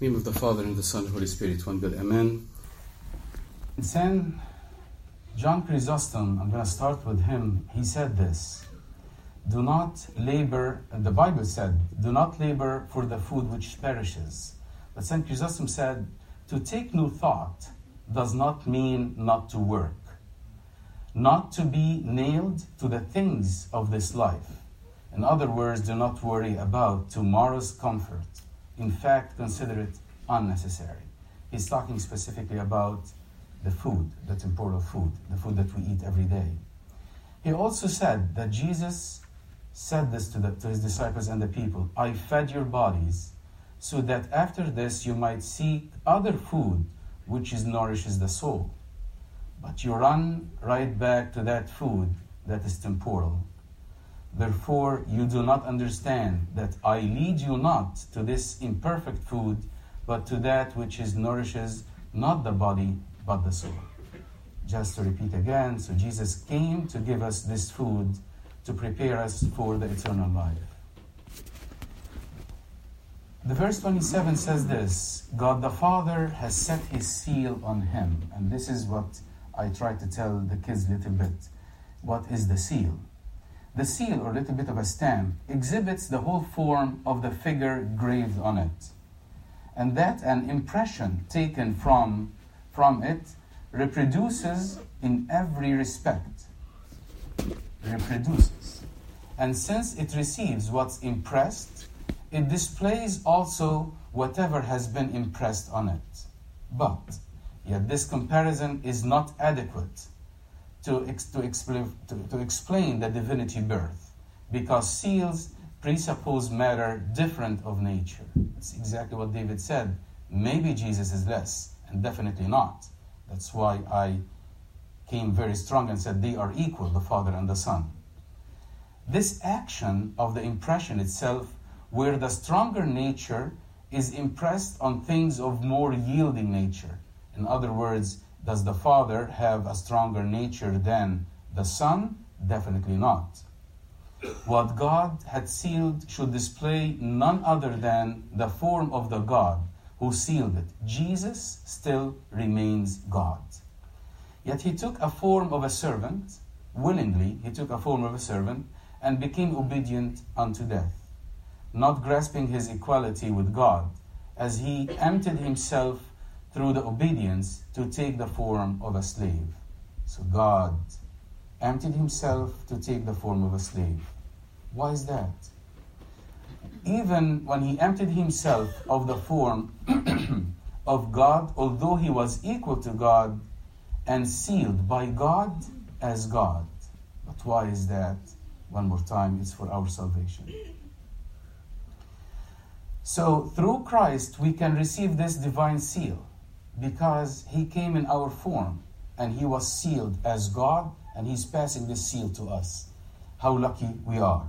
name of the Father and the Son and Holy Spirit, one God. Amen. In St. John Chrysostom, I'm going to start with him. He said this Do not labor, and the Bible said, do not labor for the food which perishes. But St. Chrysostom said, To take no thought does not mean not to work, not to be nailed to the things of this life. In other words, do not worry about tomorrow's comfort. In fact, consider it unnecessary. He's talking specifically about the food, the temporal food, the food that we eat every day. He also said that Jesus said this to, the, to his disciples and the people I fed your bodies so that after this you might seek other food which is nourishes the soul. But you run right back to that food that is temporal. Therefore, you do not understand that I lead you not to this imperfect food, but to that which is nourishes not the body, but the soul. Just to repeat again, so Jesus came to give us this food to prepare us for the eternal life. The verse 27 says this God the Father has set his seal on him. And this is what I try to tell the kids a little bit. What is the seal? The seal, or little bit of a stamp, exhibits the whole form of the figure graved on it. And that an impression taken from, from it reproduces in every respect. Reproduces. And since it receives what's impressed, it displays also whatever has been impressed on it. But, yet this comparison is not adequate to, ex- to, expl- to, to explain the divinity birth, because seals presuppose matter different of nature. That's exactly what David said. Maybe Jesus is less, and definitely not. That's why I came very strong and said they are equal, the Father and the Son. This action of the impression itself, where the stronger nature is impressed on things of more yielding nature. In other words, does the Father have a stronger nature than the Son? Definitely not. What God had sealed should display none other than the form of the God who sealed it. Jesus still remains God. Yet he took a form of a servant, willingly, he took a form of a servant and became obedient unto death, not grasping his equality with God, as he emptied himself through the obedience to take the form of a slave. So God emptied himself to take the form of a slave. Why is that? Even when he emptied himself of the form of God, although he was equal to God and sealed by God as God. But why is that? One more time, it's for our salvation. So, through Christ, we can receive this divine seal because he came in our form and he was sealed as God and he's passing this seal to us. How lucky we are.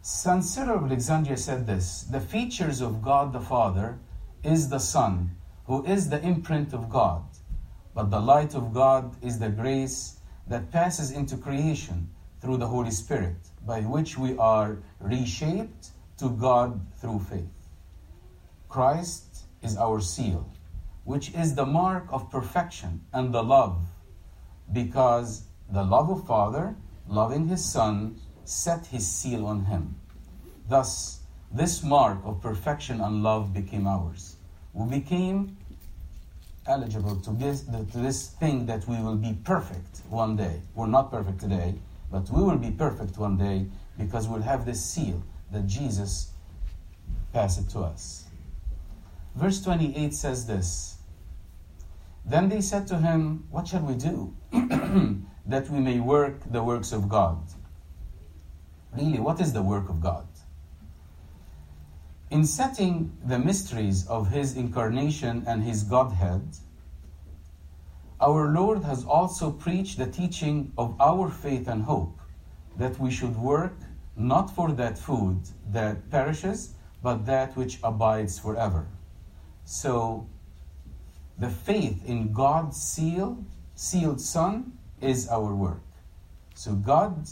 St. Cyril of Alexandria said this The features of God the Father is the Son, who is the imprint of God. But the light of God is the grace that passes into creation through the Holy Spirit, by which we are reshaped to God through faith. Christ is our seal, which is the mark of perfection and the love, because the love of Father, loving His Son, set His seal on Him. Thus, this mark of perfection and love became ours. We became eligible to this, to this thing that we will be perfect one day. We're not perfect today, but we will be perfect one day because we'll have this seal that Jesus passed it to us. Verse 28 says this Then they said to him, What shall we do that we may work the works of God? Really, what is the work of God? In setting the mysteries of his incarnation and his Godhead, our Lord has also preached the teaching of our faith and hope that we should work not for that food that perishes, but that which abides forever. So, the faith in God's seal, sealed Son, is our work. So, God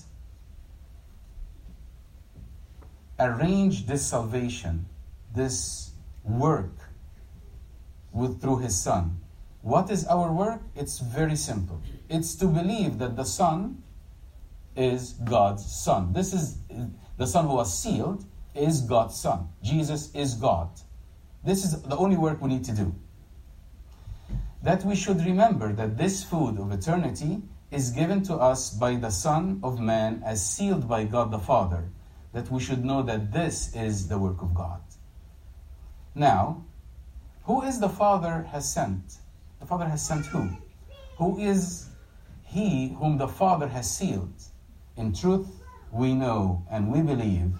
arranged this salvation, this work with, through his Son. What is our work? It's very simple. It's to believe that the Son is God's Son. This is the Son who was sealed is God's Son. Jesus is God. This is the only work we need to do. That we should remember that this food of eternity is given to us by the Son of Man as sealed by God the Father. That we should know that this is the work of God. Now, who is the Father has sent? The Father has sent who? Who is he whom the Father has sealed? In truth, we know and we believe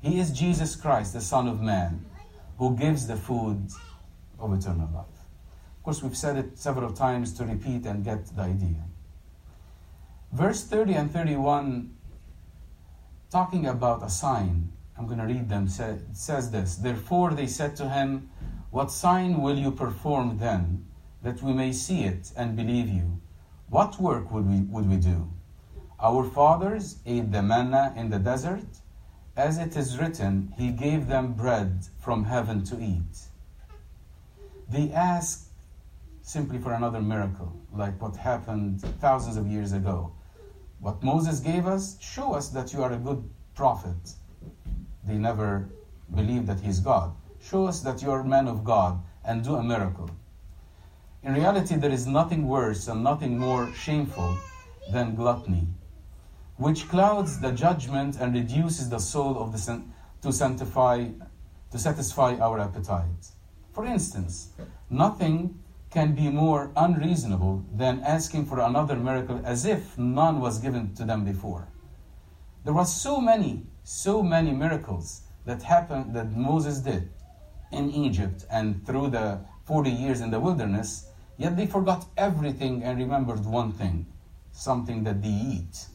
he is Jesus Christ, the Son of Man, who gives the food of eternal life. Course, we've said it several times to repeat and get the idea. Verse 30 and 31, talking about a sign, I'm going to read them, says this Therefore they said to him, What sign will you perform then, that we may see it and believe you? What work would we, would we do? Our fathers ate the manna in the desert as it is written, He gave them bread from heaven to eat. They asked simply for another miracle, like what happened thousands of years ago. What Moses gave us, show us that you are a good prophet. They never believed that he's God. Show us that you're a man of God and do a miracle. In reality, there is nothing worse and nothing more shameful than gluttony which clouds the judgment and reduces the soul of the san- to sanctify to satisfy our appetite. For instance, nothing can be more unreasonable than asking for another miracle as if none was given to them before. There was so many, so many miracles that happened that Moses did in Egypt and through the 40 years in the wilderness, yet they forgot everything and remembered one thing, something that they eat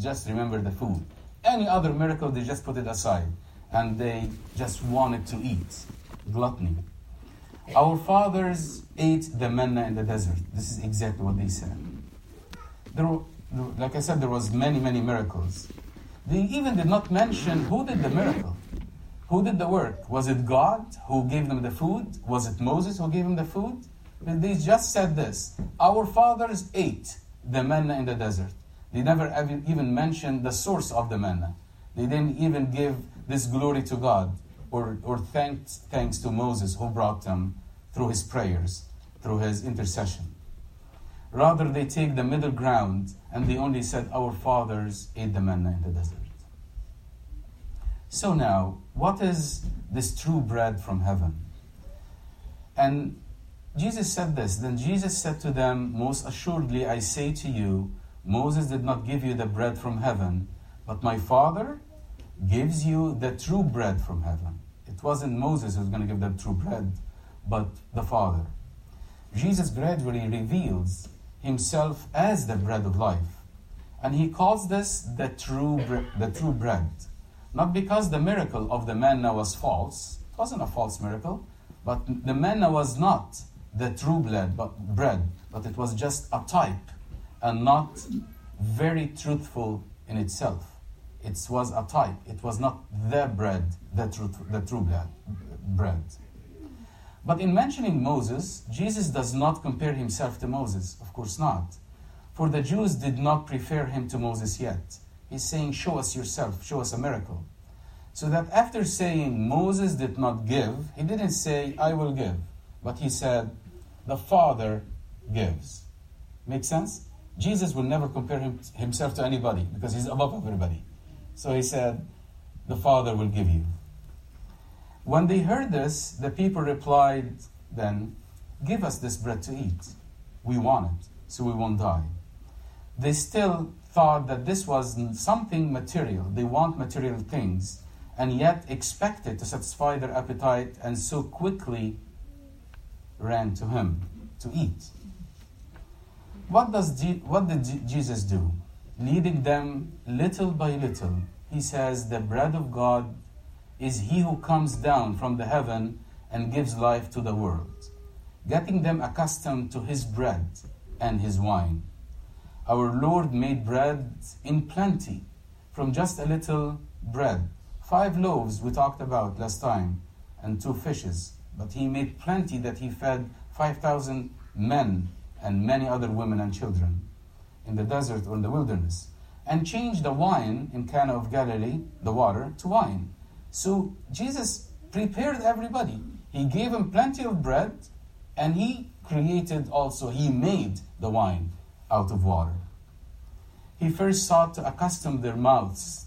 just remember the food. Any other miracle, they just put it aside and they just wanted to eat. Gluttony. Our fathers ate the manna in the desert. This is exactly what they said. There, like I said, there was many, many miracles. They even did not mention who did the miracle. Who did the work? Was it God who gave them the food? Was it Moses who gave them the food? But They just said this Our fathers ate the manna in the desert. They never even mentioned the source of the manna. They didn't even give this glory to God or, or thanks, thanks to Moses who brought them through his prayers, through his intercession. Rather, they take the middle ground and they only said, Our fathers ate the manna in the desert. So now, what is this true bread from heaven? And Jesus said this. Then Jesus said to them, Most assuredly, I say to you, Moses did not give you the bread from heaven, but my Father gives you the true bread from heaven. It wasn't Moses who was going to give them true bread, but the Father. Jesus gradually reveals himself as the bread of life. And he calls this the true, the true bread. Not because the miracle of the manna was false, it wasn't a false miracle, but the manna was not the true bread, but bread, but it was just a type and not very truthful in itself. It was a type. It was not the bread, the, truth, the true bread, bread. But in mentioning Moses, Jesus does not compare himself to Moses. Of course not. For the Jews did not prefer him to Moses yet. He's saying, Show us yourself, show us a miracle. So that after saying Moses did not give, he didn't say, I will give. But he said, The Father gives. Make sense? Jesus will never compare him, himself to anybody because he's above everybody. So he said, The Father will give you. When they heard this, the people replied, Then, give us this bread to eat. We want it, so we won't die. They still thought that this was something material. They want material things, and yet expected to satisfy their appetite, and so quickly ran to him to eat. What, does what did Jesus do? Leading them little by little, he says, The bread of God is he who comes down from the heaven and gives life to the world, getting them accustomed to his bread and his wine. Our Lord made bread in plenty from just a little bread. Five loaves we talked about last time, and two fishes. but he made plenty that he fed 5,000 men and many other women and children in the desert or in the wilderness, and changed the wine in Cana of Galilee, the water, to wine. So Jesus prepared everybody. He gave them plenty of bread, and he created also, he made the wine out of water. He first sought to accustom their mouths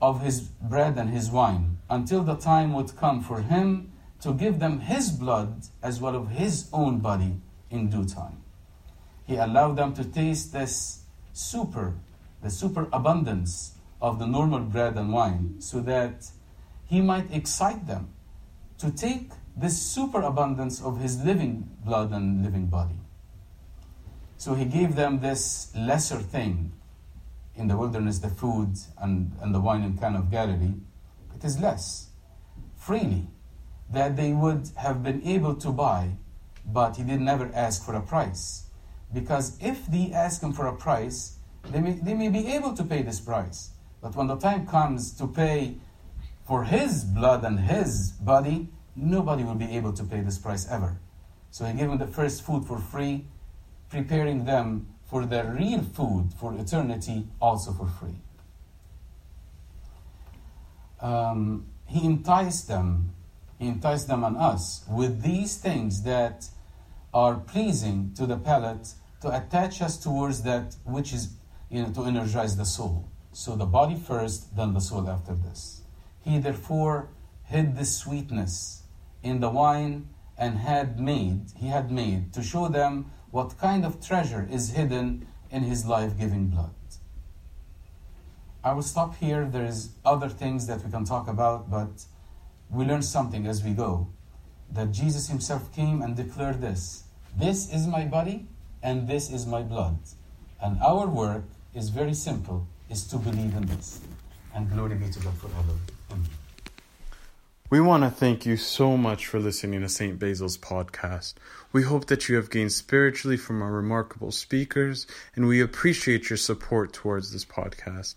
of his bread and his wine until the time would come for him to give them his blood as well as his own body in due time. He allowed them to taste this super, the super abundance of the normal bread and wine so that he might excite them to take this superabundance of his living blood and living body. So he gave them this lesser thing in the wilderness, the food and, and the wine in Cana of Galilee. It is less, freely, that they would have been able to buy, but he did never ask for a price. Because if they ask him for a price, they may, they may be able to pay this price. But when the time comes to pay for his blood and his body, nobody will be able to pay this price ever. So he gave them the first food for free, preparing them for their real food for eternity also for free. Um, he enticed them, he enticed them and us with these things that are pleasing to the palate to attach us towards that which is, you know, to energize the soul. So the body first, then the soul after this. He therefore hid the sweetness in the wine and had made, he had made to show them what kind of treasure is hidden in his life-giving blood. I will stop here. There's other things that we can talk about, but we learn something as we go. That Jesus himself came and declared this. This is my body and this is my blood. And our work is very simple, is to believe in this. And glory be to God forever. Amen. We want to thank you so much for listening to St. Basil's podcast. We hope that you have gained spiritually from our remarkable speakers, and we appreciate your support towards this podcast.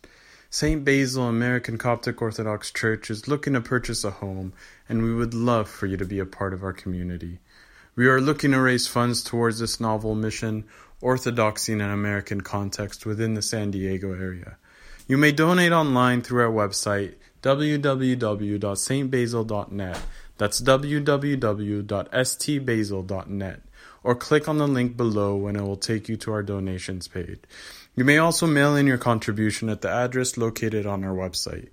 St. Basil American Coptic Orthodox Church is looking to purchase a home, and we would love for you to be a part of our community. We are looking to raise funds towards this novel mission, Orthodoxy in an American Context, within the San Diego area. You may donate online through our website, www.stbasil.net. That's www.stbasil.net. Or click on the link below and it will take you to our donations page. You may also mail in your contribution at the address located on our website.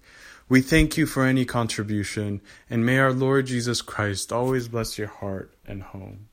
We thank you for any contribution, and may our Lord Jesus Christ always bless your heart and home.